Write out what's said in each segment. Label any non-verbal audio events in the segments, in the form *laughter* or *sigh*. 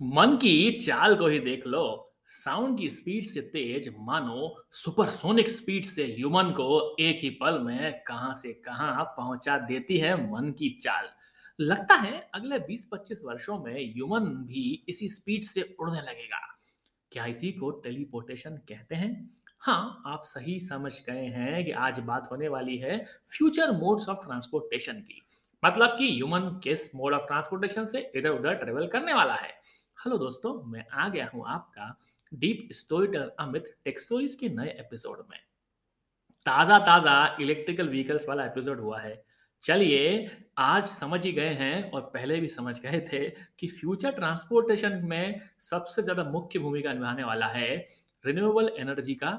मन की चाल को ही देख लो। साउंड की स्पीड से तेज मानो सुपरसोनिक स्पीड से ह्यूमन को एक ही पल में कहाँ से कहाँ पहुँचा देती है मन की चाल। लगता है अगले 20-25 वर्षों में ह्यूमन भी इसी स्पीड से उड़ने लगेगा। क्या इसी को टेलीपोर्टेशन कहते हैं? हाँ आप सही समझ गए हैं कि आज बात होने वाली है फ्यूचर मोड्स ऑफ़ ट्रांसपोर्टेशन की। मतलब कि ह्यूमन किस मोड ऑफ़ ट्रांसपोर्टेशन से इधर उधर ट्रेवल करने वाला है? हेलो दोस्तों, मैं आ गया हूँ आपका deep storyteller Amit tech stories के नए एपिसोड में। ताज़ा ताज़ा इलेक्ट्रिकल व्हीकल्स वाला एपिसोड हुआ है। चलिए, आज समझ ही गए हैं और पहले भी समझ गए थे कि फ्यूचर ट्रांसपोर्टेशन में सबसे ज़्यादा मुख्य भूमिका निभाने वाला है रिन्यूएबल एनर्जी का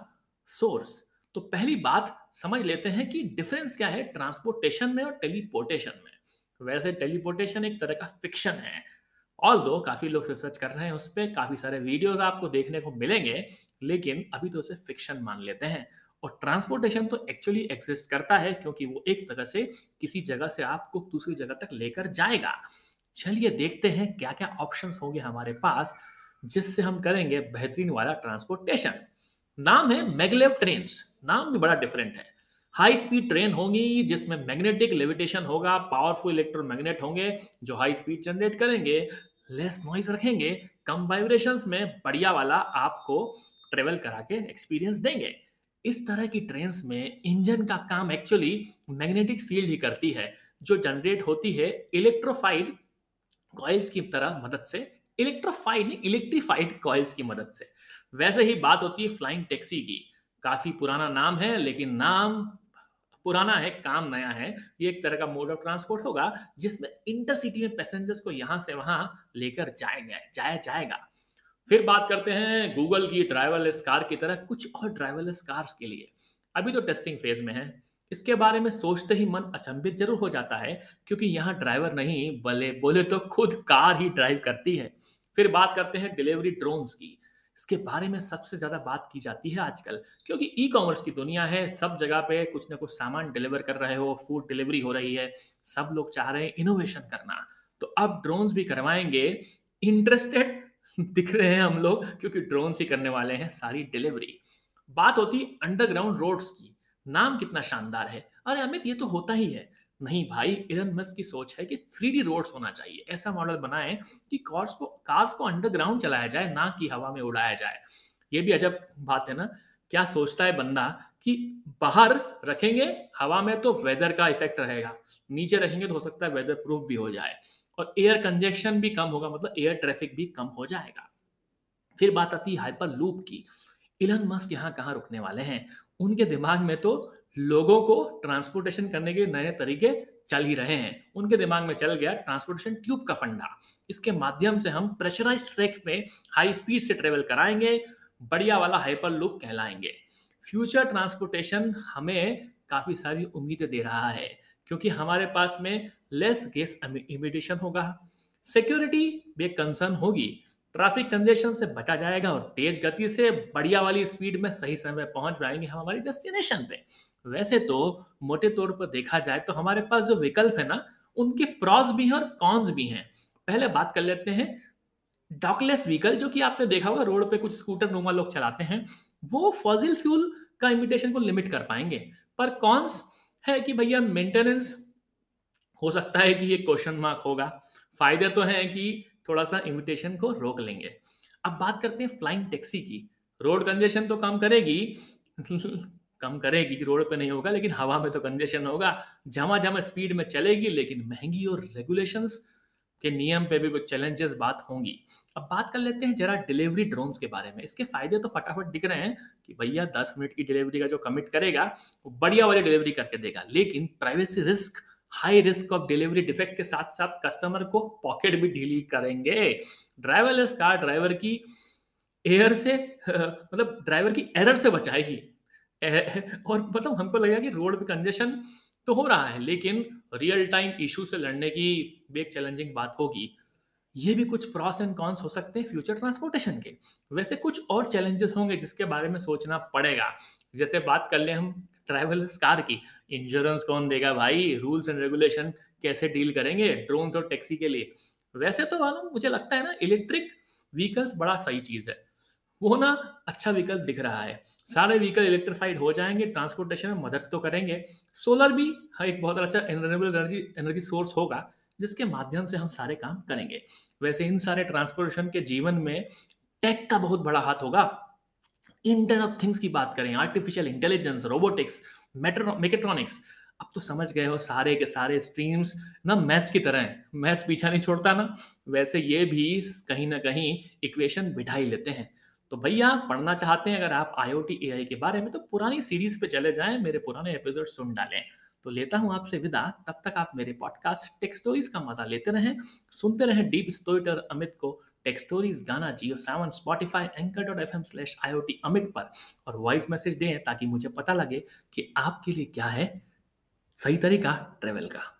सोर्स। तो पहली बात, समझ लेते हैं कि डिफरेंस क्या है ट्रांसपोर्टेशन में और टेलीपोर्टेशन में। वैसे टेलीपोर्टेशन एक तरह का फिक्शन है ऑल दो काफ़ी लोग रिसर्च कर रहे हैं उस पर काफ़ी सारे वीडियोज़ आपको देखने को मिलेंगे, लेकिन अभी तो उसे फिक्शन मान लेते हैं। और ट्रांसपोर्टेशन तो एक्चुअली एग्जिस्ट करता है, क्योंकि वो एक तरह से किसी जगह से आपको दूसरी जगह तक लेकर जाएगा। चलिए देखते हैं क्या क्या ऑप्शंस होंगे हमारे पास, जिससे हम करेंगे बेहतरीन वाला ट्रांसपोर्टेशन नाम है मैगलेव ट्रेन नाम भी बड़ा डिफरेंट है। हाई स्पीड ट्रेन होंगी, जिसमें मैग्नेटिक लेविटेशन होगा पावरफुल इलेक्ट्रोमैग्नेट होंगे, जो हाई स्पीड जनरेट करेंगे। लेस नॉइज़ रखेंगे, कम वाइब्रेशंस में बढ़िया वाला आपको ट्रेवल करा के एक्सपीरियंस देंगे। इस तरह की ट्रेन में इंजन का काम एक्चुअली मैग्नेटिक फ़ील्ड ही करती है, जो जनरेट होती है इलेक्ट्रोफाइड कॉइल्स की तरह मदद से। इलेक्ट्रोफाइड इलेक्ट्रीफाइड कॉइल्स की मदद से। वैसे ही बात होती है फ्लाइंग टैक्सी की। काफ़ी पुराना नाम है, लेकिन नाम पुराना है, काम नया है, ये एक तरह का मोड ऑफ़ ट्रांसपोर्ट होगा, जिसमें इंटरसिटी में पैसेंजर्स को यहाँ से वहाँ लेकर जाएगा जाया जाएगा। फिर बात करते हैं गूगल की ड्राइवरलेस कार की तरह कुछ और ड्राइवरलेस कार्स के लिए। अभी तो टेस्टिंग फ़ेज़ में है। इसके बारे में सोचते ही मन अचंभित ज़रूर हो जाता है, क्योंकि यहाँ ड्राइवर नहीं बोले बोले तो खुद कार ही ड्राइव करती है। फिर बात करते हैं डिलीवरी ड्रोन्स की। इसके बारे में सबसे ज़्यादा बात की जाती है आजकल, क्योंकि ई कॉमर्स की दुनिया है, सब जगह पे कुछ ना कुछ सामान डिलीवर कर रहे हो फ़ूड डिलीवरी हो रही है, सब लोग चाह रहे हैं इनोवेशन करना। तो अब ड्रोन्स भी करवाएँगे इंटरेस्टेड *laughs* दिख रहे हैं हम लोग, क्योंकि ड्रोन्स ही करने वाले हैं सारी डिलीवरी बात होती अंडरग्राउंड रोड्स की, नाम कितना शानदार है। अरे अमित, ये तो होता ही है। नहीं भाई इलन मस्क की सोच है कि थ्री डी रोड्स होना चाहिए। ऐसा मॉडल बनाए कि कार्स को कार्स को अंडरग्राउंड चलाया जाए, ना कि हवा में उड़ाया जाए। ये भी अजब बात है ना। क्या सोचता है बंदा कि बाहर रखेंगे, हवा में तो वेदर का इफ़ेक्ट रहेगा। नीचे रखेंगे तो हो सकता है वेदर प्रूफ भी हो जाए। और एयर कंजेक्शन भी कम होगा मतलब एयर ट्रैफ़िक भी कम हो जाएगा। फिर बात आती है हाइपर लूप की। इलन मस्क यहाँ कहाँ रुकने वाले हैं? उनके दिमाग में तो लोगों को ट्रांसपोर्टेशन करने के नए तरीके चल ही रहे हैं। उनके दिमाग में चल गया ट्रांसपोर्टेशन ट्यूब का फंडा। इसके माध्यम से हम प्रेशराइज ट्रैक में हाई स्पीड से ट्रेवल कराएँगे, बढ़िया वाला हाइपर लूप कहलाएँगे। फ्यूचर ट्रांसपोर्टेशन हमें काफ़ी सारी उम्मीदें दे रहा है, क्योंकि हमारे पास में लेस गैस इमिटेशन होगा। सिक्योरिटी भी कंसर्न होगी ट्रैफ़िक कंजेशन से बचा जाएगा और तेज गति से बढ़िया वाली स्पीड में सही समय पर पहुँच पाएँगे हम हमारी डेस्टिनेशन पे। वैसे तो मोटे तौर पर देखा जाए तो हमारे पास जो विकल्प है ना, उनके प्रॉस भी हैं और कॉन्स भी हैं। पहले बात कर लेते हैं, डॉकलेस व्हीकल जो कि आपने देखा होगा, रोड पे कुछ स्कूटर नुमा लोग चलाते हैं, वो फॉजिल फ्यूल का इमिटेशन को लिमिट कर पाएँगे। पर कॉन्स है कि भैया मेंटेनेंस, हो सकता है कि ये क्वेश्चन मार्क होगा। फ़ायदे तो हैं कि थोड़ा सा इमिटेशन को रोक लेंगे। अब बात करते हैं फ्लाइंग टैक्सी की। रोड कंजेशन तो कम करेगी। *laughs* कम करेगी, रोड पे नहीं होगा, लेकिन हवा में तो कंजेशन होगा। जमा जमा स्पीड में चलेगी, लेकिन महँगी और रेगुलेशंस के नियम पे भी चैलेंजेस बात होंगी। अब बात कर लेते हैं जरा डिलीवरी ड्रोन्स के बारे में। इसके फ़ायदे तो फटाफट दिख रहे हैं कि भैया दस मिनट की डिलीवरी का जो कमिट करेगा, वो बढ़िया वाली डिलीवरी करके देगा। लेकिन privacy risk high risk of delivery defect के साथ साथ कस्टमर को पॉकेट भी ढीली करेंगे। ड्राइवरलेस कार ड्राइवर की एयर से *laughs* मतलब ड्राइवर की एरर से बचाएगी। और मतलब हमको लगेगा कि रोड पे कंजेशन तो हो रहा है, लेकिन रियल टाइम इशू से लड़ने की भी एक चैलेंजिंग बात होगी। ये भी कुछ प्रॉस एंड कॉन्स हो सकते हैं फ्यूचर ट्रांसपोर्टेशन के। वैसे कुछ और चैलेंजेस होंगे जिसके बारे में सोचना पड़ेगा। जैसे बात कर ले हम ट्रैवल कार की। इंश्योरेंस कौन देगा भाई? रूल्स एंड रेगुलेशन कैसे डील करेंगे? ड्रोन्स और टैक्सी के लिए। वैसे तो मालूम मुझे लगता है ना इलेक्ट्रिक व्हीकल्स बड़ा सही चीज़ है। वो ना अच्छा विकल्प दिख रहा है। सारे व्हीकल इलेक्ट्रिफाइड हो जाएँगे ट्रांसपोर्टेशन में मदद तो करेंगे। सोलर भी हाँ, एक बहुत अच्छा रिन्यूएबल एनर्जी एनर्जी सोर्स होगा जिसके माध्यम से हम सारे काम करेंगे। वैसे इन सारे ट्रांसपोर्टेशन के जीवन में टेक का बहुत बड़ा हाथ होगा। इंटरनेट ऑफ़ थिंग्स की बात करें आर्टिफिशियल इंटेलिजेंस रोबोटिक्स मेकेट्रॉनिक्स अब तो समझ गए हो सारे के सारे स्ट्रीम्स ना मैथ्स की तरह हैं। मैथ्स पीछा नहीं छोड़ता ना। वैसे ये भी कहीं ना कहीं इक्वेशन बिठा ही लेते हैं। तो भैया, पढ़ना चाहते हैं अगर आप आईओटी एआई के बारे में तो पुरानी सीरीज़ पे चले जाएँ, मेरे पुराने एपिसोड सुन डालें। तो लेता हूँ आपसे विदा। तब तक आप मेरे पॉडकास्ट टेक स्टोरीज का मज़ा लेते रहें, सुनते रहें डीप स्टोरीटर अमित को। Tech stories Gaana JioSaavn Spotify anchor dot F M slash I O T Amit पर। और वॉइस मैसेज दें ताकि मुझे पता लगे कि आपके लिए क्या है सही तरीका ट्रेवल का।